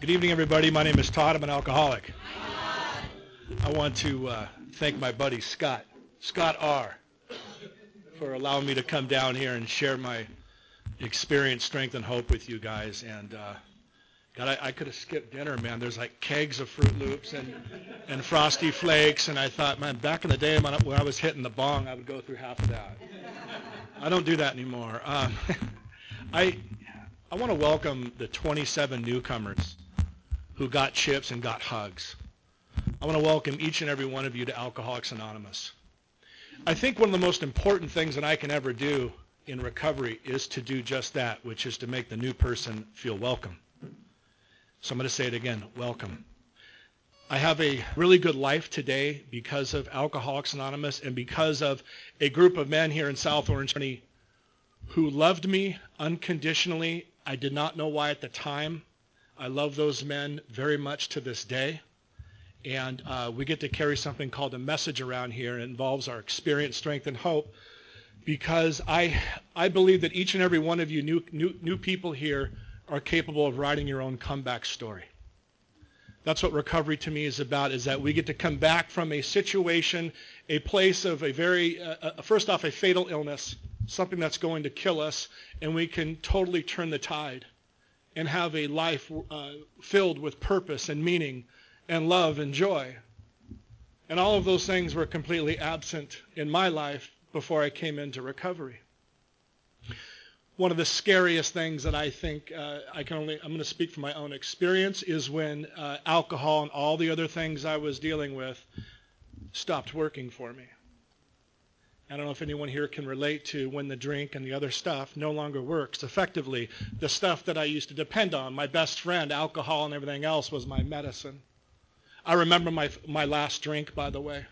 Good evening, everybody. My name is Todd. I'm an alcoholic. I want to uh, thank my buddy Scott, Scott R., for allowing me to come down here and share my experience, strength, and hope with you guys. And uh, God, I, I could have skipped dinner, man. There's like kegs of Froot Loops and and Frosty Flakes, and I thought, man, back in the day when I was hitting the bong, I would go through half of that. I don't do that anymore. Um, I I want to welcome the 27 newcomers who got chips and got hugs. I want to welcome each and every one of you to Alcoholics Anonymous. I think one of the most important things that I can ever do in recovery is to do just that, which is to make the new person feel welcome. So I'm going to say it again, welcome. I have a really good life today because of Alcoholics Anonymous and because of a group of men here in South Orange County who loved me unconditionally. I did not know why at the time. I love those men very much to this day. And uh, we get to carry something called a message around here. It involves our experience, strength, and hope. Because I, I believe that each and every one of you new, new, new people here are capable of writing your own comeback story. That's what recovery to me is about, is that we get to come back from a situation, a place of a very, uh, uh, first off, a fatal illness, something that's going to kill us, and we can totally turn the tide and have a life uh, filled with purpose and meaning and love and joy. And all of those things were completely absent in my life before I came into recovery. One of the scariest things that I think uh, I can only, I'm going to speak from my own experience, is when uh, alcohol and all the other things I was dealing with stopped working for me. I don't know if anyone here can relate to when the drink and the other stuff no longer works effectively. The stuff that I used to depend on, my best friend, alcohol and everything else, was my medicine. I remember my, my last drink, by the way.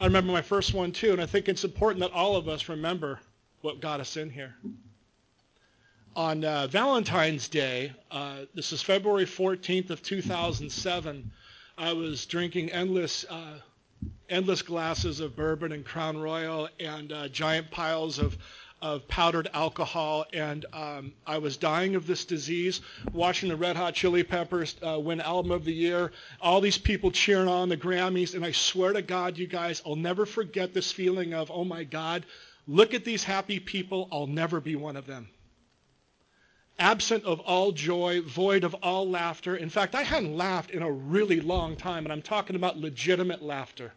I remember my first one too, and I think it's important that all of us remember what got us in here. On uh, Valentine's Day, uh, this is February 14th of 2007, I was drinking endless uh, endless glasses of bourbon and Crown Royal and uh, giant piles of of powdered alcohol, and um, I was dying of this disease. Watching the Red Hot Chili Peppers uh, win Album of the Year, all these people cheering on the Grammys, and I swear to God, you guys, I'll never forget this feeling of, oh my God, look at these happy people. I'll never be one of them. Absent of all joy, void of all laughter. In fact, I hadn't laughed in a really long time, and I'm talking about legitimate laughter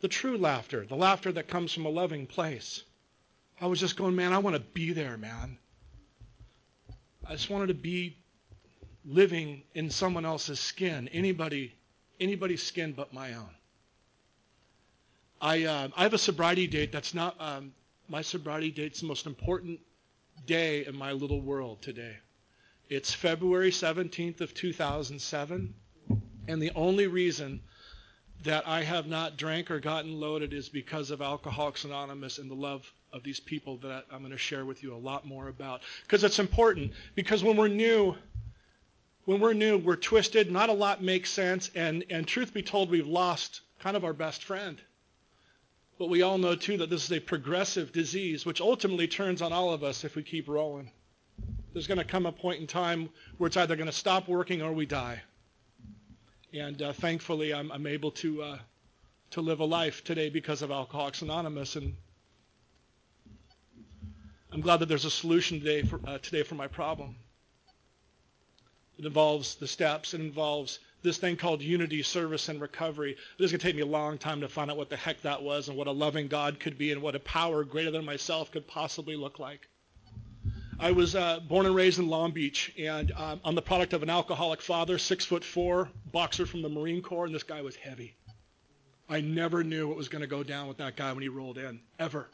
the true laughter, the laughter that comes from a loving place. I was just going, man, I want to be there, man. I just wanted to be living in someone else's skin, anybody, anybody's skin but my own. I, uh, I have a sobriety date that's not, um, my sobriety date's the most important day in my little world today. It's February 17th of 2007, and the only reason that I have not drank or gotten loaded is because of Alcoholics Anonymous and the love of these people that I'm going to share with you a lot more about. Because it's important. Because when we're new, when we're new, we're twisted. Not a lot makes sense. And, and truth be told, we've lost kind of our best friend. But we all know, too, that this is a progressive disease, which ultimately turns on all of us if we keep rolling. There's going to come a point in time where it's either going to stop working or we die. And uh, thankfully, I'm, I'm, able to uh, to live a life today because of Alcoholics Anonymous, and I'm glad that there's a solution today for uh, today for my problem. It involves the steps. It involves this thing called unity, service, and recovery. This is going to take me a long time to find out what the heck that was and what a loving God could be and what a power greater than myself could possibly look like. I was uh, born and raised in Long Beach, and um, I'm the product of an alcoholic father, six foot four, boxer from the Marine Corps, and this guy was heavy. I never knew what was going to go down with that guy when he rolled in, ever.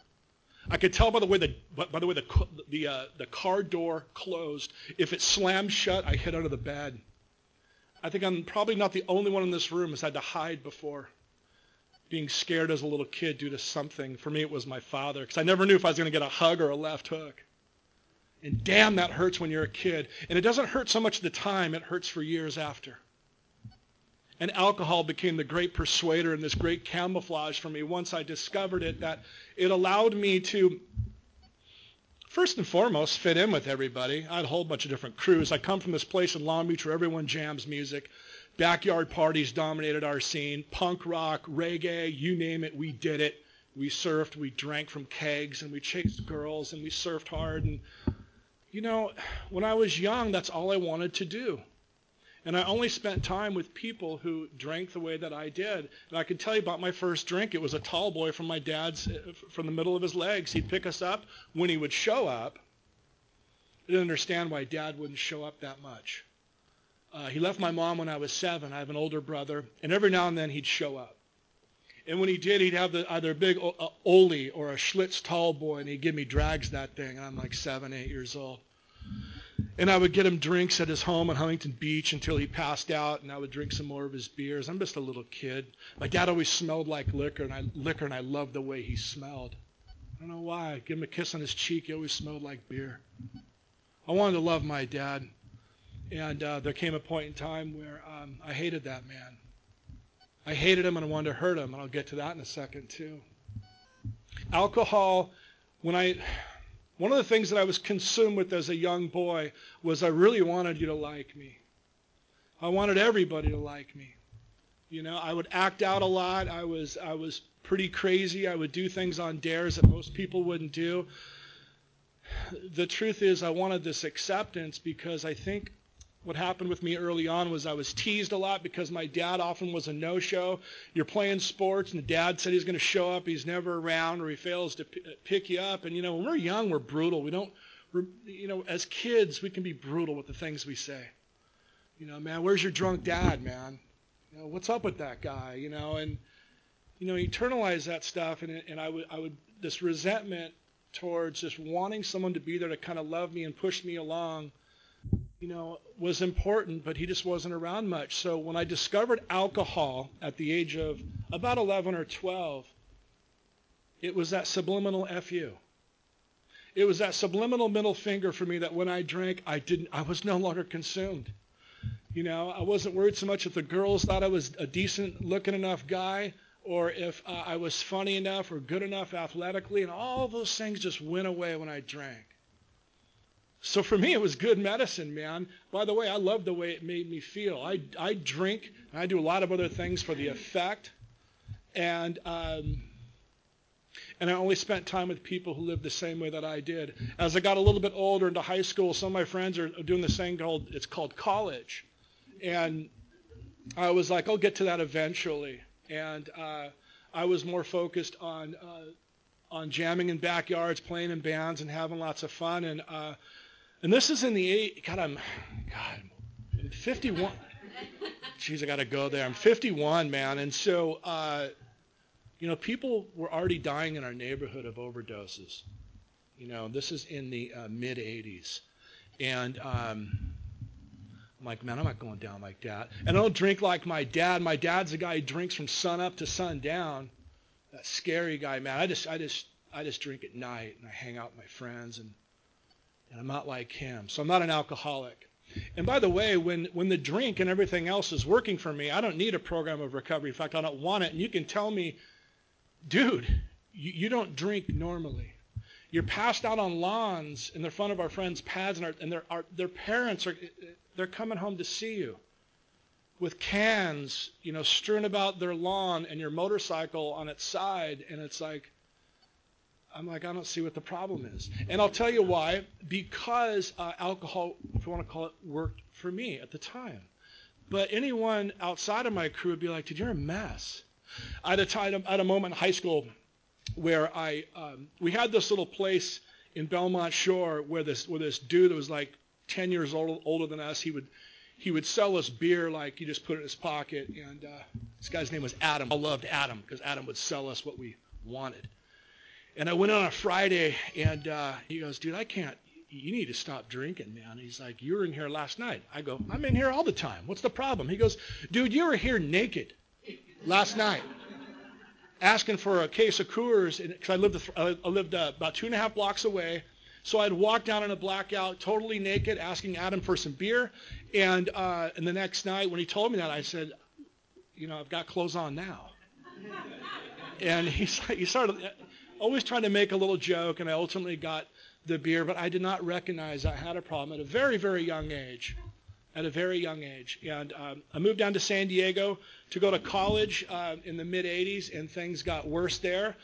I could tell by the way the by the way the the uh, the car door closed. If it slammed shut, I hid under the bed. I think I'm probably not the only one in this room has had to hide before, being scared as a little kid due to something. For me, it was my father, because I never knew if I was going to get a hug or a left hook. And damn, that hurts when you're a kid. And it doesn't hurt so much the time, it hurts for years after. And alcohol became the great persuader and this great camouflage for me once I discovered it, that it allowed me to first and foremost, fit in with everybody. I had a whole bunch of different crews. I come from this place in Long Beach where everyone jams music. Backyard parties dominated our scene. Punk rock, reggae, you name it, we did it. We surfed, we drank from kegs, and we chased girls, and we surfed hard. And, you know, when I was young, that's all I wanted to do. And I only spent time with people who drank the way that I did. And I can tell you about my first drink. It was a tall boy from my dad's, from the middle of his legs. He'd pick us up. When he would show up, I didn't understand why dad wouldn't show up that much. Uh, he left my mom when I was seven. I have an older brother, and every now and then he'd show up. And when he did, he'd have the, either a big uh, Ole or a Schlitz tall boy, and he'd give me drags that thing. I'm like seven, eight years old. And I would get him drinks at his home on Huntington Beach until he passed out, and I would drink some more of his beers. I'm just a little kid. My dad always smelled like liquor, and I liquor, and I loved the way he smelled. I don't know why. I'd give him a kiss on his cheek. He always smelled like beer. I wanted to love my dad. And uh, there came a point in time where um, I hated that man. I hated him and I wanted to hurt him, and I'll get to that in a second too. Alcohol, when I, one of the things that I was consumed with as a young boy was I really wanted you to like me. I wanted everybody to like me. You know, I would act out a lot. I was I was pretty crazy. I would do things on dares that most people wouldn't do. The truth is I wanted this acceptance because I think what happened with me early on was I was teased a lot because my dad often was a no-show. You're playing sports, and the dad said he's going to show up. He's never around, or he fails to p- uh, pick you up. And you know, when we're young, we're brutal. We don't, we're, you know, as kids, we can be brutal with the things we say. You know, man, where's your drunk dad, man? You know, what's up with that guy? You know, and you know, internalize that stuff, and and I would I would this resentment towards just wanting someone to be there to kind of love me and push me along you know, was important, but he just wasn't around much. So when I discovered alcohol at the age of about 11 or 12, it was that subliminal FU. It was that subliminal middle finger for me that when I drank, I didn't, I was no longer consumed. You know, I wasn't worried so much if the girls thought I was a decent looking enough guy or if uh, I was funny enough or good enough athletically, and all those things just went away when I drank. So for me, it was good medicine, man. By the way, I love the way it made me feel. I, I drink, and I do a lot of other things for the effect. And, um, and I only spent time with people who lived the same way that I did. As I got a little bit older into high school, some of my friends are doing this thing called, it's called college. And I was like, I'll get to that eventually. And uh, I was more focused on, uh, on jamming in backyards, playing in bands, and having lots of fun. And uh, and this is in the eight. God, I'm God, 51. Jeez, I got to go there. I'm 51, man, and so uh, you know, people were already dying in our neighborhood of overdoses. You know, this is in the uh, mid 80s, and um, I'm like, man, I'm not going down like that. And I don't drink like my dad. My dad's a guy who drinks from sun up to sun down. That scary guy, man. I just, I just, I just drink at night and I hang out with my friends and and I'm not like him. So I'm not an alcoholic. And by the way, when, when the drink and everything else is working for me, I don't need a program of recovery. In fact, I don't want it. And you can tell me, dude, you, you don't drink normally. You're passed out on lawns in the front of our friends' pads, and, our, and their, our, their parents are they're coming home to see you with cans, you know, strewn about their lawn and your motorcycle on its side, and it's like, I'm like, I don't see what the problem is. And I'll tell you why. Because uh, alcohol, if you want to call it, worked for me at the time. But anyone outside of my crew would be like, dude, you're a mess. I had a, time, had a moment in high school where I, um, we had this little place in Belmont Shore where this, where this dude that was like 10 years old, older than us, he would, he would sell us beer like he just put it in his pocket. And uh, this guy's name was Adam. I loved Adam because Adam would sell us what we wanted. And I went on a Friday, and uh, he goes, dude, I can't. You need to stop drinking, man. He's like, you were in here last night. I go, I'm in here all the time. What's the problem? He goes, dude, you were here naked last night, asking for a case of Coors, because I lived, I lived uh, about two and a half blocks away. So I'd walk down in a blackout, totally naked, asking Adam for some beer. And uh, and the next night, when he told me that, I said, you know, I've got clothes on now. and like, he started always trying to make a little joke, and I ultimately got the beer, but I did not recognize I had a problem at a very, very young age. At a very young age. And um, I moved down to San Diego to go to college uh, in the mid 80s, and things got worse there.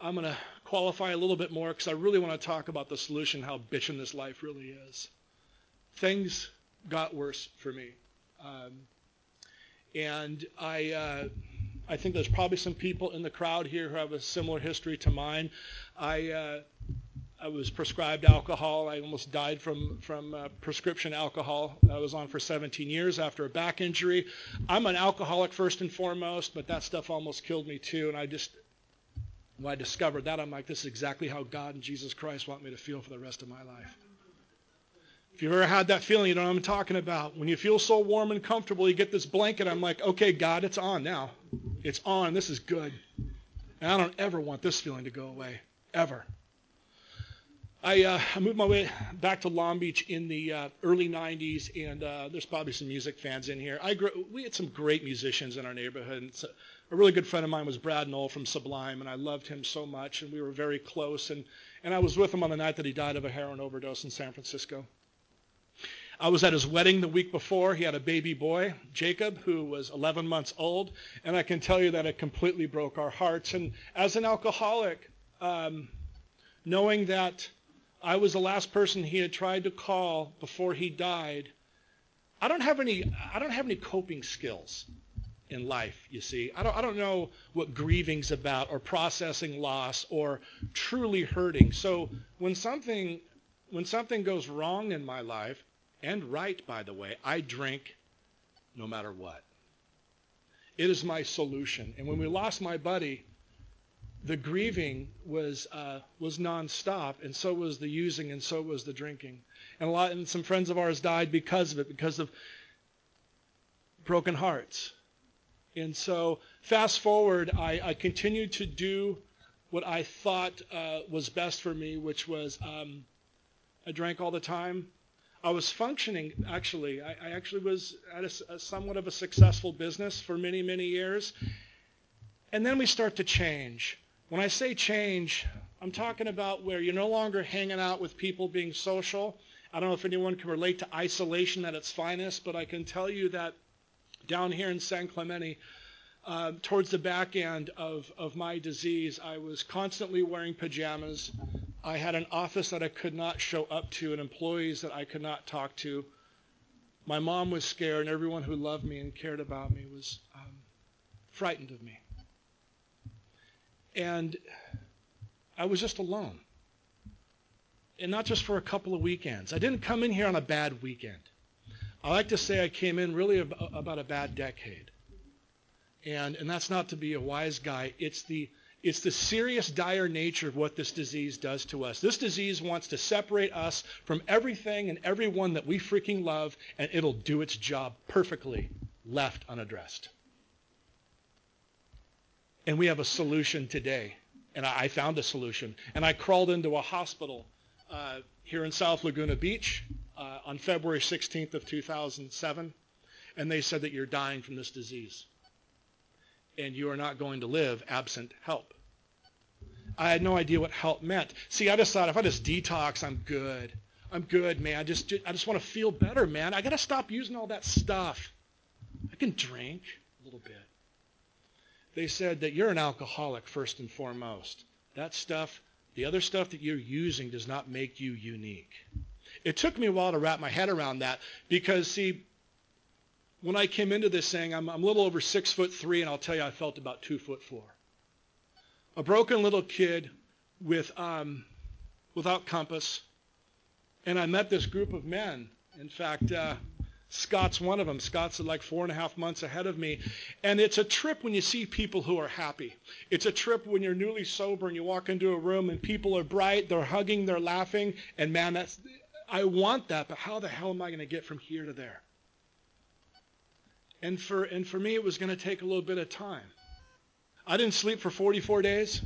I'm going to qualify a little bit more because I really want to talk about the solution, how bitching this life really is. Things got worse for me. Um, and I, uh, I think there's probably some people in the crowd here who have a similar history to mine. I, uh, I was prescribed alcohol. I almost died from from uh, prescription alcohol. I was on for 17 years after a back injury. I'm an alcoholic first and foremost, but that stuff almost killed me too. And I just when I discovered that, I'm like, this is exactly how God and Jesus Christ want me to feel for the rest of my life. If you've ever had that feeling, you know what I'm talking about. When you feel so warm and comfortable, you get this blanket. I'm like, okay, God, it's on now. It's on. This is good. And I don't ever want this feeling to go away. Ever. I, uh, I moved my way back to Long Beach in the uh, early 90s, and uh, there's probably some music fans in here. I grew, we had some great musicians in our neighborhood. And a really good friend of mine was Brad Nowell from Sublime, and I loved him so much, and we were very close. And, and I was with him on the night that he died of a heroin overdose in San Francisco. I was at his wedding the week before. He had a baby boy, Jacob, who was 11 months old, and I can tell you that it completely broke our hearts. And as an alcoholic, um, knowing that I was the last person he had tried to call before he died. I don't have any I don't have any coping skills in life, you see. I don't I don't know what grieving's about or processing loss or truly hurting. So when something when something goes wrong in my life, and right by the way, I drink no matter what. It is my solution. And when we lost my buddy, the grieving was uh, was nonstop, and so was the using, and so was the drinking. And a lot, and some friends of ours died because of it, because of broken hearts. And so, fast forward, I, I continued to do what I thought uh, was best for me, which was um, I drank all the time. I was functioning, actually. I, I actually was at a, a somewhat of a successful business for many, many years. And then we start to change. When I say change, I'm talking about where you're no longer hanging out with people being social. I don't know if anyone can relate to isolation at its finest, but I can tell you that down here in San Clemente, uh, towards the back end of, of my disease, I was constantly wearing pajamas. I had an office that I could not show up to and employees that I could not talk to. My mom was scared, and everyone who loved me and cared about me was um, frightened of me. And I was just alone. And not just for a couple of weekends. I didn't come in here on a bad weekend. I like to say I came in really about a bad decade. And, and that's not to be a wise guy. It's the, it's the serious, dire nature of what this disease does to us. This disease wants to separate us from everything and everyone that we freaking love, and it'll do its job perfectly left unaddressed. And we have a solution today. And I, found a solution. And I crawled into a hospital uh, here in South Laguna Beach uh, on February 16th of 2007. And they said that you're dying from this disease. And you are not going to live absent help. I had no idea what help meant. See, I just thought if I just detox, I'm good. I'm good, man. I just, I just want to feel better, man. I got to stop using all that stuff. I can drink a little bit they said that you're an alcoholic first and foremost. That stuff, the other stuff that you're using does not make you unique. It took me a while to wrap my head around that because, see, when I came into this thing, I'm, I'm a little over six foot three, and I'll tell you, I felt about two foot four. A broken little kid with um, without compass, and I met this group of men. In fact, uh, Scott's one of them. Scott's like four and a half months ahead of me. And it's a trip when you see people who are happy. It's a trip when you're newly sober and you walk into a room and people are bright, they're hugging, they're laughing. And man, that's, I want that, but how the hell am I going to get from here to there? And for, and for me, it was going to take a little bit of time. I didn't sleep for 44 days.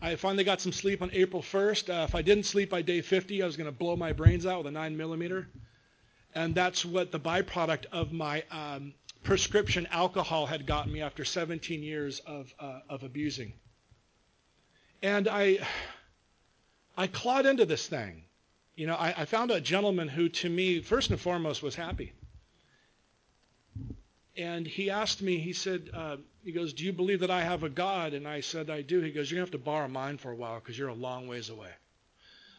I finally got some sleep on April 1st. Uh, if I didn't sleep by day 50, I was going to blow my brains out with a 9 millimeter and that's what the byproduct of my um, prescription alcohol had gotten me after 17 years of, uh, of abusing. And I, I clawed into this thing. You know, I, I found a gentleman who, to me, first and foremost, was happy. And he asked me, he said, uh, he goes, do you believe that I have a God? And I said, I do. He goes, you're going to have to borrow mine for a while because you're a long ways away.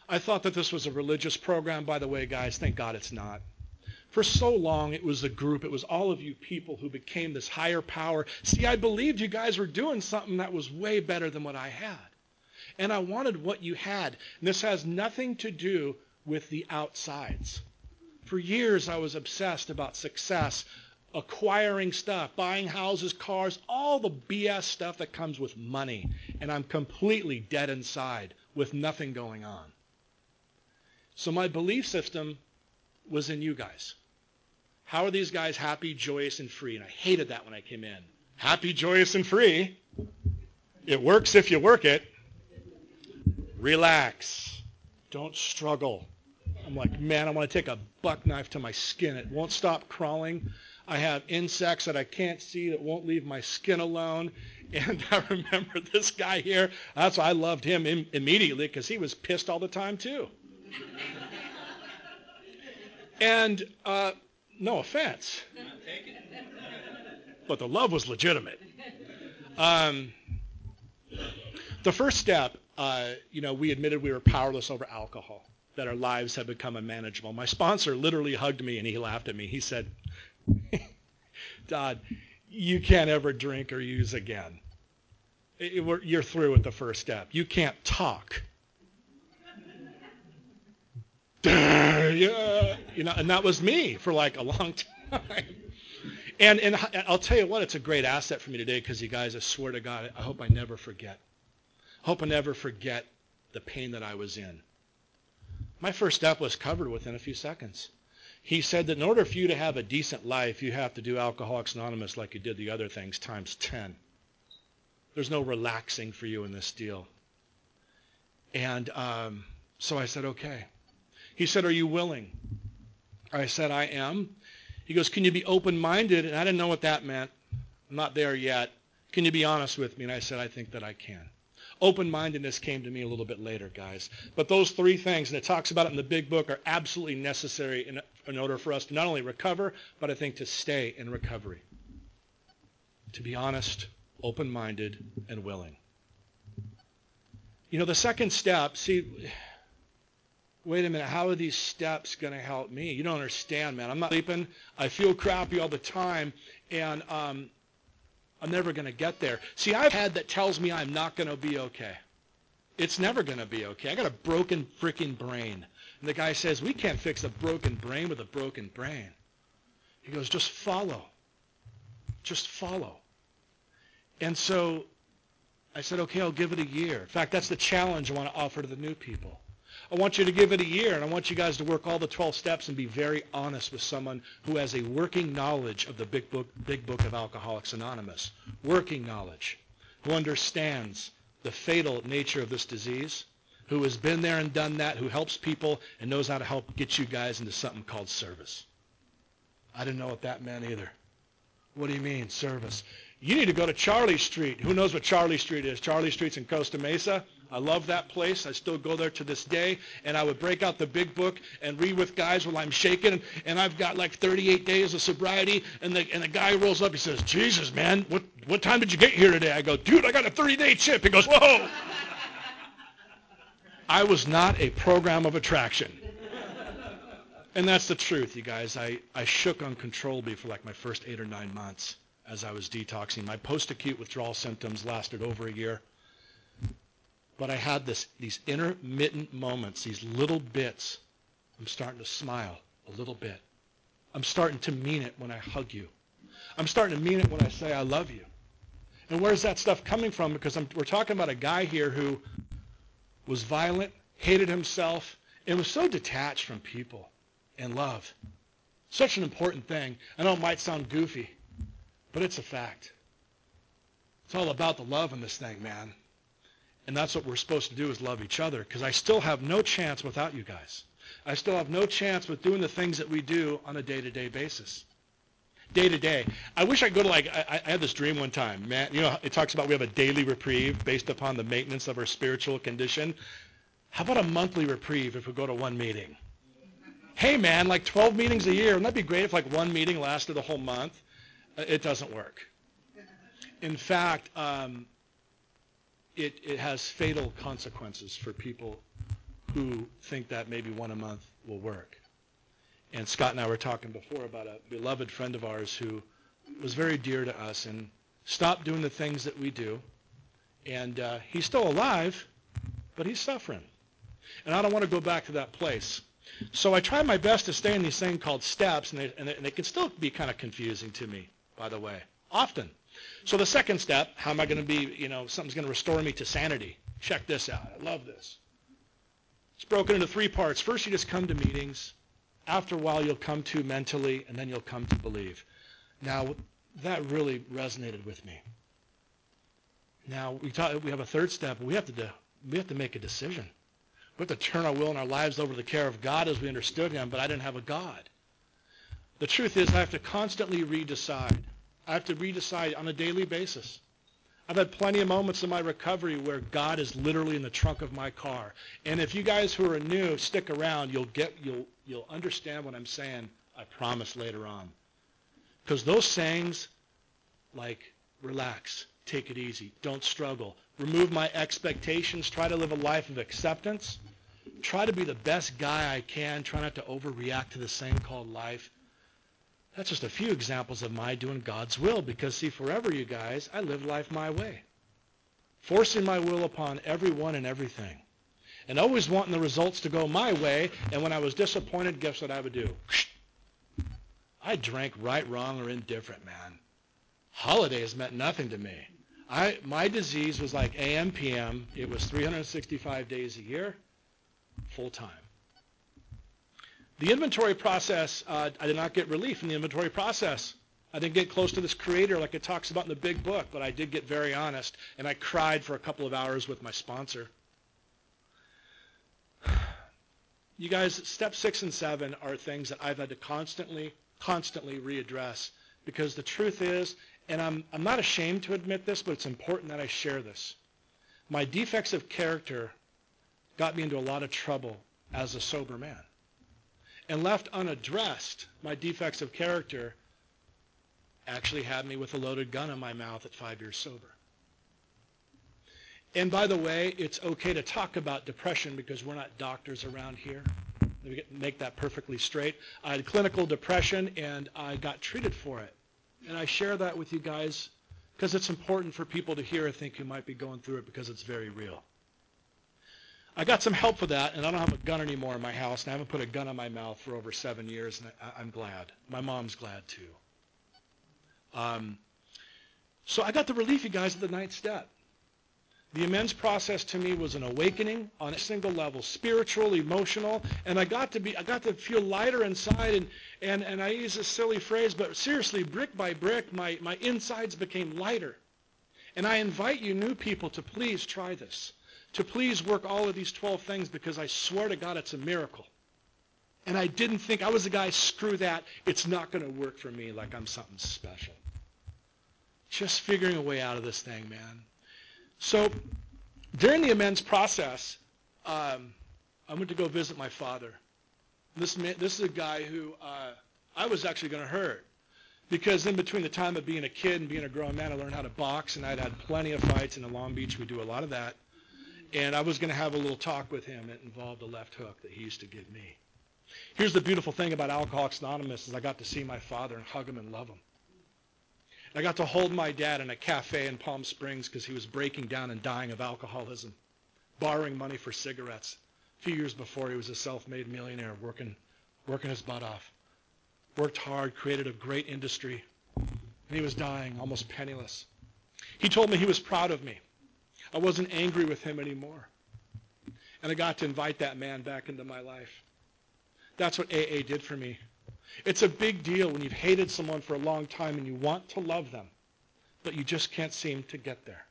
I thought that this was a religious program. By the way, guys, thank God it's not. For so long, it was a group. It was all of you people who became this higher power. See, I believed you guys were doing something that was way better than what I had. And I wanted what you had. And this has nothing to do with the outsides. For years, I was obsessed about success, acquiring stuff, buying houses, cars, all the BS stuff that comes with money. And I'm completely dead inside with nothing going on. So my belief system was in you guys. How are these guys happy, joyous, and free? And I hated that when I came in. Happy, joyous, and free. It works if you work it. Relax. Don't struggle. I'm like, man, I want to take a buck knife to my skin. It won't stop crawling. I have insects that I can't see that won't leave my skin alone. And I remember this guy here. That's why I loved him Im- immediately because he was pissed all the time too. and uh, no offense, but the love was legitimate. Um, the first step, uh, you know, we admitted we were powerless over alcohol, that our lives had become unmanageable. My sponsor literally hugged me and he laughed at me. He said, Todd, you can't ever drink or use again. you're through with the first step. You can't talk. yeah, you know, and that was me for like a long time. And and I'll tell you what, it's a great asset for me today because you guys, I swear to God, I hope I never forget. I hope I never forget the pain that I was in. My first step was covered within a few seconds. He said that in order for you to have a decent life, you have to do Alcoholics Anonymous like you did the other things times 10. There's no relaxing for you in this deal. And um, so I said, okay. He said, Are you willing? I said, I am. He goes, Can you be open minded? And I didn't know what that meant. I'm not there yet. Can you be honest with me? And I said, I think that I can. Open mindedness came to me a little bit later, guys. But those three things, and it talks about it in the big book, are absolutely necessary in, in order for us to not only recover, but I think to stay in recovery. To be honest, open minded, and willing. You know, the second step, see, wait a minute, how are these steps going to help me? You don't understand, man. I'm not sleeping. I feel crappy all the time, and um, I'm never going to get there. See, I've had that tells me I'm not going to be okay. It's never going to be okay. I got a broken freaking brain. And the guy says, we can't fix a broken brain with a broken brain. He goes, just follow. Just follow. And so I said, okay, I'll give it a year. In fact, that's the challenge I want to offer to the new people. I want you to give it a year, and I want you guys to work all the 12 steps and be very honest with someone who has a working knowledge of the big book, big book of Alcoholics Anonymous. Working knowledge. Who understands the fatal nature of this disease, who has been there and done that, who helps people and knows how to help get you guys into something called service. I didn't know what that meant either. What do you mean, service? You need to go to Charle Street. Who knows what Charle Street is? Charle Street's in Costa Mesa. I love that place. I still go there to this day. And I would break out the big book and read with guys while I'm shaking. And I've got like 38 days of sobriety. And the, and the guy rolls up. He says, Jesus, man, what, what time did you get here today? I go, dude, I got a 30-day chip. He goes, whoa. I was not a program of attraction. And that's the truth, you guys. I, I shook uncontrollably for like my first eight or nine months as I was detoxing. My post-acute withdrawal symptoms lasted over a year. But I had this, these intermittent moments, these little bits. I'm starting to smile a little bit. I'm starting to mean it when I hug you. I'm starting to mean it when I say I love you. And where's that stuff coming from? Because I'm, we're talking about a guy here who was violent, hated himself, and was so detached from people and love. Such an important thing. I know it might sound goofy, but it's a fact. It's all about the love in this thing, man. And that's what we're supposed to do is love each other because I still have no chance without you guys. I still have no chance with doing the things that we do on a day-to-day basis. Day to day. I wish I could go to like, I, I had this dream one time. Man, you know, it talks about we have a daily reprieve based upon the maintenance of our spiritual condition. How about a monthly reprieve if we go to one meeting? Hey, man, like 12 meetings a year. Wouldn't that be great if like one meeting lasted the whole month? Uh, it doesn't work. In fact, um, it, it has fatal consequences for people who think that maybe one a month will work. And Scott and I were talking before about a beloved friend of ours who was very dear to us and stopped doing the things that we do. And uh, he's still alive, but he's suffering. And I don't want to go back to that place. So I try my best to stay in these things called steps, and they, and, they, and they can still be kind of confusing to me, by the way, often. So the second step, how am I going to be, you know, something's going to restore me to sanity. Check this out. I love this. It's broken into three parts. First, you just come to meetings. After a while, you'll come to mentally, and then you'll come to believe. Now, that really resonated with me. Now, we, talk, we have a third step. We have, to we have to make a decision. We have to turn our will and our lives over to the care of God as we understood him, but I didn't have a God. The truth is I have to constantly redecide. I have to redecide on a daily basis. I've had plenty of moments in my recovery where God is literally in the trunk of my car. And if you guys who are new stick around, you'll get you'll you'll understand what I'm saying. I promise later on. Because those sayings like relax, take it easy, don't struggle, remove my expectations, try to live a life of acceptance, try to be the best guy I can, try not to overreact to this thing called life. That's just a few examples of my doing God's will because, see, forever, you guys, I live life my way, forcing my will upon everyone and everything, and always wanting the results to go my way. And when I was disappointed, guess what I would do? I drank right, wrong, or indifferent, man. Holidays meant nothing to me. I, my disease was like AM, PM. It was 365 days a year, full time. The inventory process, uh, I did not get relief in the inventory process. I didn't get close to this creator like it talks about in the big book, but I did get very honest, and I cried for a couple of hours with my sponsor. You guys, step six and seven are things that I've had to constantly, constantly readdress because the truth is, and I'm, I'm not ashamed to admit this, but it's important that I share this. My defects of character got me into a lot of trouble as a sober man and left unaddressed, my defects of character actually had me with a loaded gun in my mouth at five years sober. And by the way, it's okay to talk about depression because we're not doctors around here. Let me make that perfectly straight. I had clinical depression and I got treated for it. And I share that with you guys because it's important for people to hear, I think, who might be going through it because it's very real. I got some help for that, and I don't have a gun anymore in my house, and I haven't put a gun in my mouth for over seven years, and I, am glad. My mom's glad too. Um, so I got the relief, you guys, at the ninth step. The amends process to me was an awakening on a single level, spiritual, emotional, and I got to be I got to feel lighter inside and and, and I use this silly phrase, but seriously, brick by brick, my, my insides became lighter. And I invite you new people to please try this to please work all of these 12 things because I swear to God it's a miracle. And I didn't think, I was the guy, screw that. It's not going to work for me like I'm something special. Just figuring a way out of this thing, man. So during the amends process, um, I went to go visit my father. This, man, this is a guy who uh, I was actually going to hurt because in between the time of being a kid and being a grown man, I learned how to box, and I'd had plenty of fights. in Long Beach, we do a lot of that. And I was going to have a little talk with him that involved a left hook that he used to give me. Here's the beautiful thing about Alcoholics Anonymous is I got to see my father and hug him and love him. I got to hold my dad in a cafe in Palm Springs because he was breaking down and dying of alcoholism, borrowing money for cigarettes. A few years before, he was a self-made millionaire working, working his butt off. Worked hard, created a great industry, and he was dying, almost penniless. He told me he was proud of me. I wasn't angry with him anymore. And I got to invite that man back into my life. That's what AA did for me. It's a big deal when you've hated someone for a long time and you want to love them, but you just can't seem to get there.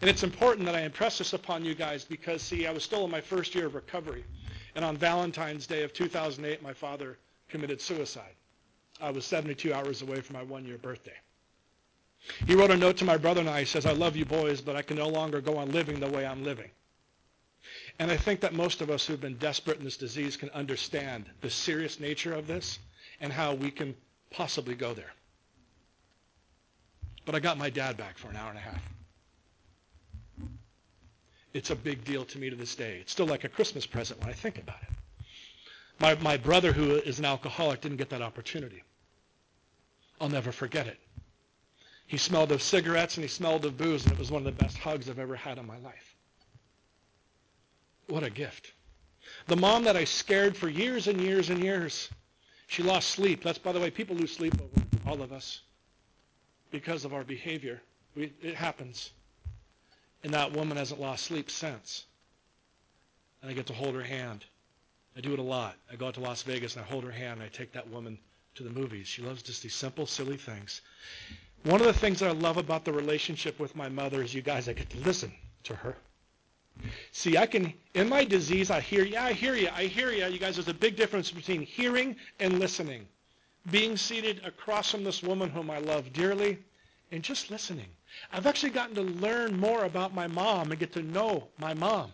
And it's important that I impress this upon you guys because, see, I was still in my first year of recovery. And on Valentine's Day of 2008, my father committed suicide. I was 72 hours away from my one-year birthday. He wrote a note to my brother and I. He says, I love you boys, but I can no longer go on living the way I'm living. And I think that most of us who've been desperate in this disease can understand the serious nature of this and how we can possibly go there. But I got my dad back for an hour and a half. It's a big deal to me to this day. It's still like a Christmas present when I think about it. My, my brother, who is an alcoholic, didn't get that opportunity. I'll never forget it. He smelled of cigarettes and he smelled of booze, and it was one of the best hugs I've ever had in my life. What a gift. The mom that I scared for years and years and years, she lost sleep. That's, by the way, people lose sleep over all of us because of our behavior. We, it happens. And that woman hasn't lost sleep since. And I get to hold her hand. I do it a lot. I go out to Las Vegas and I hold her hand and I take that woman to the movies. She loves just these simple, silly things. One of the things that I love about the relationship with my mother is you guys, I get to listen to her. See, I can, in my disease, I hear, yeah, I hear you, I hear you. You guys, there's a big difference between hearing and listening. Being seated across from this woman whom I love dearly and just listening. I've actually gotten to learn more about my mom and get to know my mom.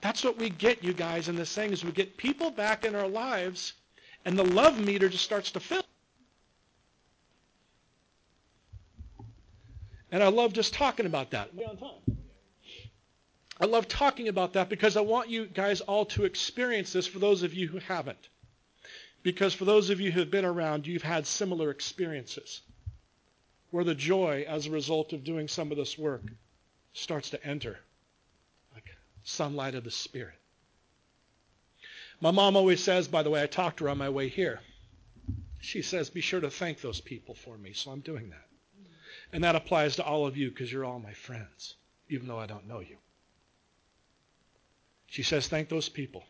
That's what we get, you guys, in this thing is we get people back in our lives and the love meter just starts to fill. And I love just talking about that. I love talking about that because I want you guys all to experience this for those of you who haven't. Because for those of you who have been around, you've had similar experiences where the joy as a result of doing some of this work starts to enter like sunlight of the Spirit. My mom always says, by the way, I talked to her on my way here. She says, be sure to thank those people for me. So I'm doing that. And that applies to all of you because you're all my friends, even though I don't know you. She says, thank those people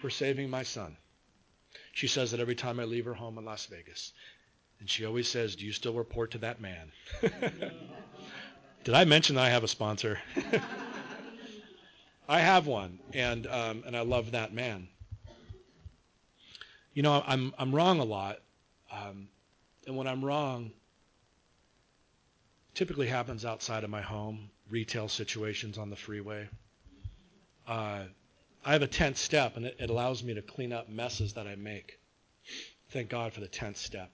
for saving my son. She says that every time I leave her home in Las Vegas. And she always says, do you still report to that man? Did I mention I have a sponsor? I have one, and um, and I love that man. You know, I'm I'm wrong a lot, um, and when I'm wrong, typically happens outside of my home, retail situations on the freeway. Uh, I have a 10th step, and it, it allows me to clean up messes that I make. Thank God for the 10th step.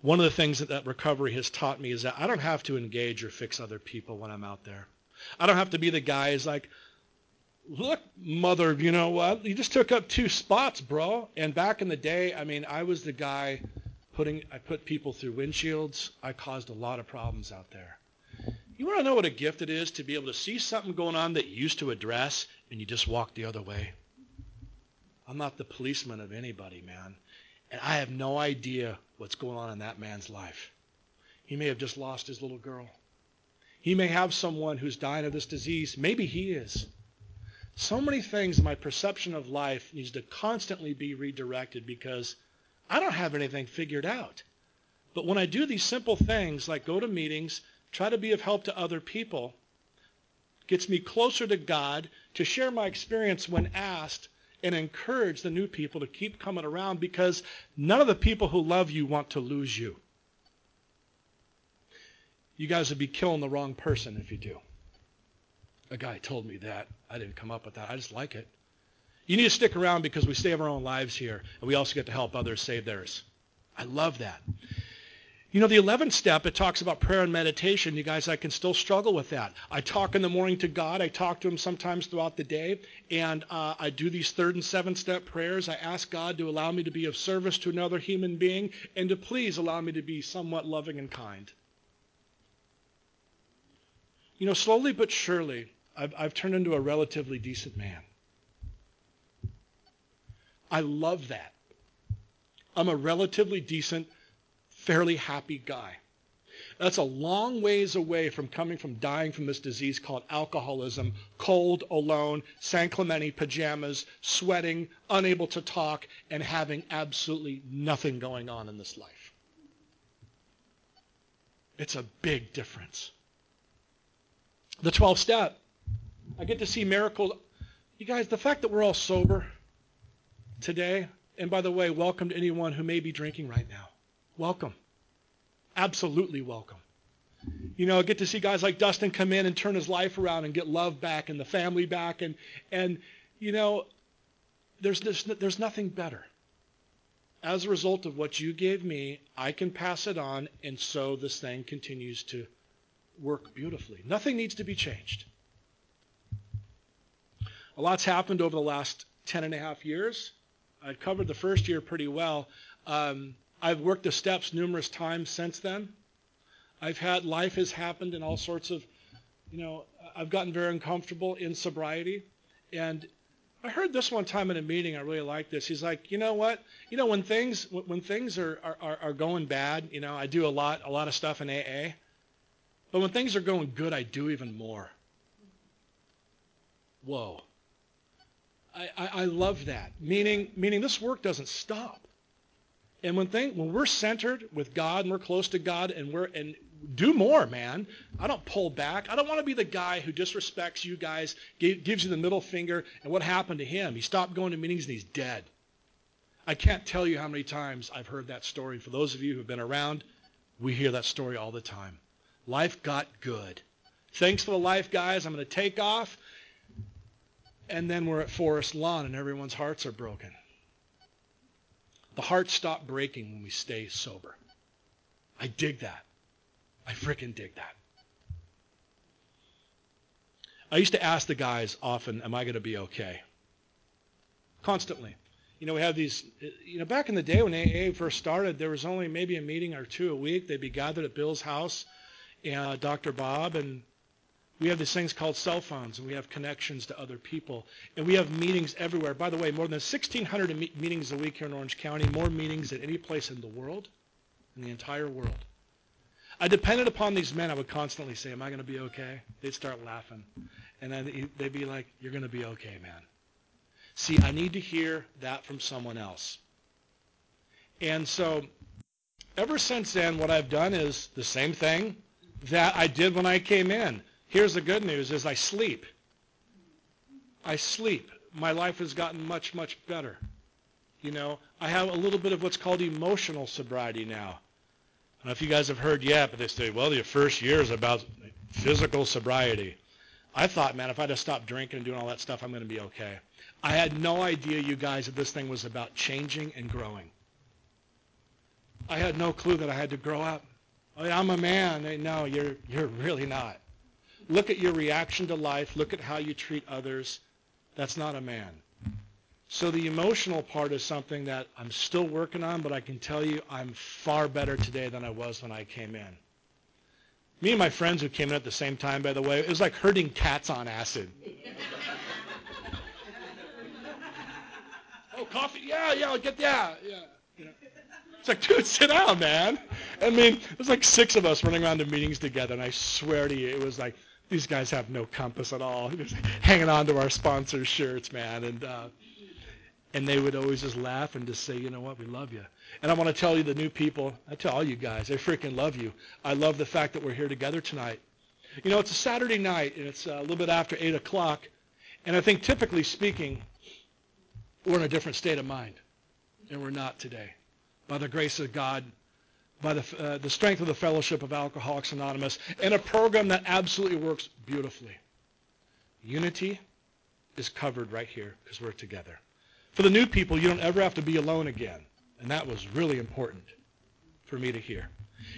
One of the things that, that recovery has taught me is that I don't have to engage or fix other people when I'm out there. I don't have to be the guy who's like, look, mother, you know what? You just took up two spots, bro. And back in the day, I mean, I was the guy putting, I put people through windshields. I caused a lot of problems out there. You want to know what a gift it is to be able to see something going on that you used to address and you just walk the other way? I'm not the policeman of anybody, man. And I have no idea what's going on in that man's life. He may have just lost his little girl. He may have someone who's dying of this disease. Maybe he is. So many things, my perception of life needs to constantly be redirected because I don't have anything figured out. But when I do these simple things like go to meetings, try to be of help to other people, gets me closer to God to share my experience when asked and encourage the new people to keep coming around because none of the people who love you want to lose you. You guys would be killing the wrong person if you do. A guy told me that. I didn't come up with that. I just like it. You need to stick around because we save our own lives here, and we also get to help others save theirs. I love that. You know, the 11th step, it talks about prayer and meditation. You guys, I can still struggle with that. I talk in the morning to God. I talk to him sometimes throughout the day. And uh, I do these third and seventh step prayers. I ask God to allow me to be of service to another human being and to please allow me to be somewhat loving and kind. You know, slowly but surely, I've, I've turned into a relatively decent man. I love that. I'm a relatively decent fairly happy guy. That's a long ways away from coming from dying from this disease called alcoholism, cold, alone, San Clemente pajamas, sweating, unable to talk, and having absolutely nothing going on in this life. It's a big difference. The 12th step, I get to see miracles. You guys, the fact that we're all sober today, and by the way, welcome to anyone who may be drinking right now. Welcome. Absolutely welcome. You know, get to see guys like Dustin come in and turn his life around and get love back and the family back. And, and you know, there's, there's, there's nothing better. As a result of what you gave me, I can pass it on, and so this thing continues to work beautifully. Nothing needs to be changed. A lot's happened over the last 10 and a half years. I covered the first year pretty well. Um, I've worked the steps numerous times since then. I've had life has happened in all sorts of, you know, I've gotten very uncomfortable in sobriety, and I heard this one time in a meeting. I really like this. He's like, you know what? You know when things when things are, are are going bad, you know, I do a lot a lot of stuff in AA, but when things are going good, I do even more. Whoa. I, I, I love that. Meaning meaning this work doesn't stop. And when thing, when we're centered with God and we're close to God and we're and do more, man. I don't pull back. I don't want to be the guy who disrespects you guys, gives you the middle finger, and what happened to him? He stopped going to meetings and he's dead. I can't tell you how many times I've heard that story. For those of you who've been around, we hear that story all the time. Life got good. Thanks for the life, guys. I'm going to take off. And then we're at Forest Lawn and everyone's hearts are broken. The hearts stop breaking when we stay sober. I dig that. I freaking dig that. I used to ask the guys often, am I going to be okay? Constantly. You know, we have these, you know, back in the day when AA first started, there was only maybe a meeting or two a week. They'd be gathered at Bill's house, and uh, Dr. Bob, and we have these things called cell phones, and we have connections to other people. And we have meetings everywhere. By the way, more than 1,600 meetings a week here in Orange County, more meetings than any place in the world, in the entire world. I depended upon these men. I would constantly say, am I going to be okay? They'd start laughing. And then they'd be like, you're going to be okay, man. See, I need to hear that from someone else. And so ever since then, what I've done is the same thing that I did when I came in. Here's the good news is I sleep. I sleep. My life has gotten much, much better. You know, I have a little bit of what's called emotional sobriety now. I don't know if you guys have heard yet, but they say, well, your first year is about physical sobriety. I thought, man, if I just stop drinking and doing all that stuff, I'm going to be okay. I had no idea, you guys, that this thing was about changing and growing. I had no clue that I had to grow up. Oh, I'm a man. No, you're, you're really not. Look at your reaction to life. Look at how you treat others. That's not a man. So the emotional part is something that I'm still working on, but I can tell you I'm far better today than I was when I came in. Me and my friends who came in at the same time, by the way, it was like herding cats on acid. oh, coffee? Yeah, yeah, I'll get that. Yeah. You. It's like, dude, sit down, man. I mean, it was like six of us running around to meetings together, and I swear to you, it was like these guys have no compass at all. Just hanging on to our sponsor shirts, man, and. Uh, and they would always just laugh and just say, you know what, we love you. And I want to tell you, the new people, I tell all you guys, I freaking love you. I love the fact that we're here together tonight. You know, it's a Saturday night, and it's a little bit after 8 o'clock. And I think typically speaking, we're in a different state of mind. And we're not today. By the grace of God, by the, uh, the strength of the fellowship of Alcoholics Anonymous, and a program that absolutely works beautifully. Unity is covered right here because we're together. For the new people, you don't ever have to be alone again. And that was really important for me to hear.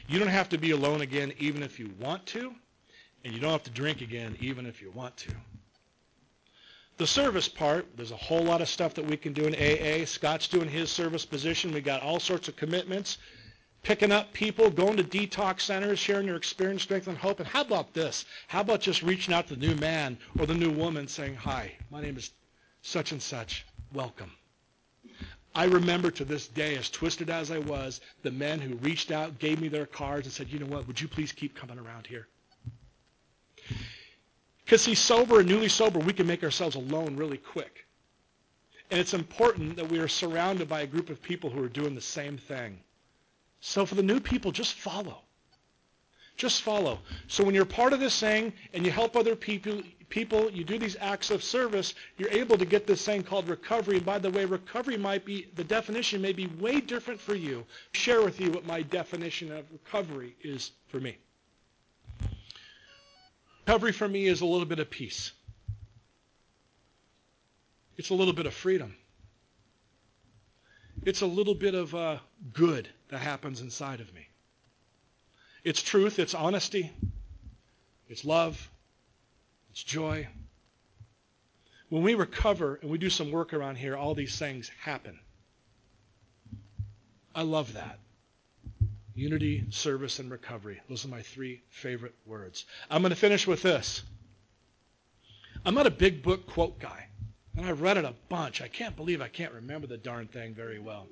You don't have to be alone again even if you want to, and you don't have to drink again even if you want to. The service part, there's a whole lot of stuff that we can do in AA. Scott's doing his service position. We got all sorts of commitments. Picking up people, going to detox centers, sharing your experience, strength, and hope. And how about this? How about just reaching out to the new man or the new woman saying, hi, my name is such and such welcome. I remember to this day, as twisted as I was, the men who reached out, gave me their cards, and said, you know what, would you please keep coming around here? Because he's sober and newly sober, we can make ourselves alone really quick. And it's important that we are surrounded by a group of people who are doing the same thing. So for the new people, just follow. Just follow. So when you're part of this thing and you help other people, people, you do these acts of service, you're able to get this thing called recovery. And by the way, recovery might be, the definition may be way different for you. Share with you what my definition of recovery is for me. Recovery for me is a little bit of peace. It's a little bit of freedom. It's a little bit of uh, good that happens inside of me. It's truth, it's honesty, it's love, it's joy. When we recover and we do some work around here, all these things happen. I love that. Unity, service, and recovery. Those are my three favorite words. I'm going to finish with this. I'm not a big book quote guy, and I've read it a bunch. I can't believe I can't remember the darn thing very well.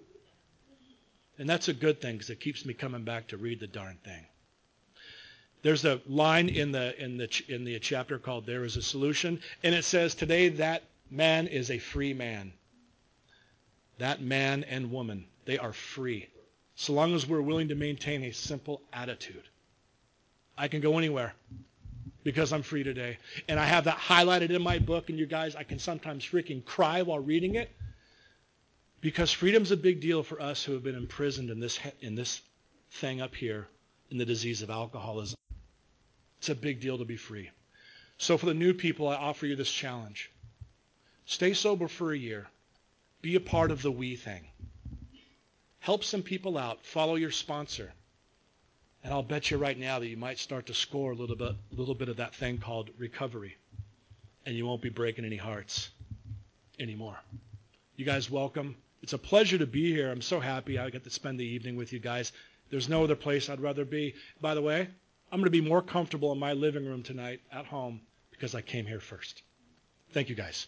And that's a good thing because it keeps me coming back to read the darn thing. There's a line in the in the in the chapter called "There is a Solution," and it says, "Today that man is a free man. That man and woman, they are free, so long as we're willing to maintain a simple attitude. I can go anywhere because I'm free today, and I have that highlighted in my book. And you guys, I can sometimes freaking cry while reading it because freedom's a big deal for us who have been imprisoned in this in this thing up here in the disease of alcoholism. It's a big deal to be free. So for the new people, I offer you this challenge. Stay sober for a year. Be a part of the we thing. Help some people out. Follow your sponsor. And I'll bet you right now that you might start to score a little bit, a little bit of that thing called recovery. And you won't be breaking any hearts anymore. You guys welcome. It's a pleasure to be here. I'm so happy I get to spend the evening with you guys. There's no other place I'd rather be. By the way, I'm going to be more comfortable in my living room tonight at home because I came here first. Thank you, guys.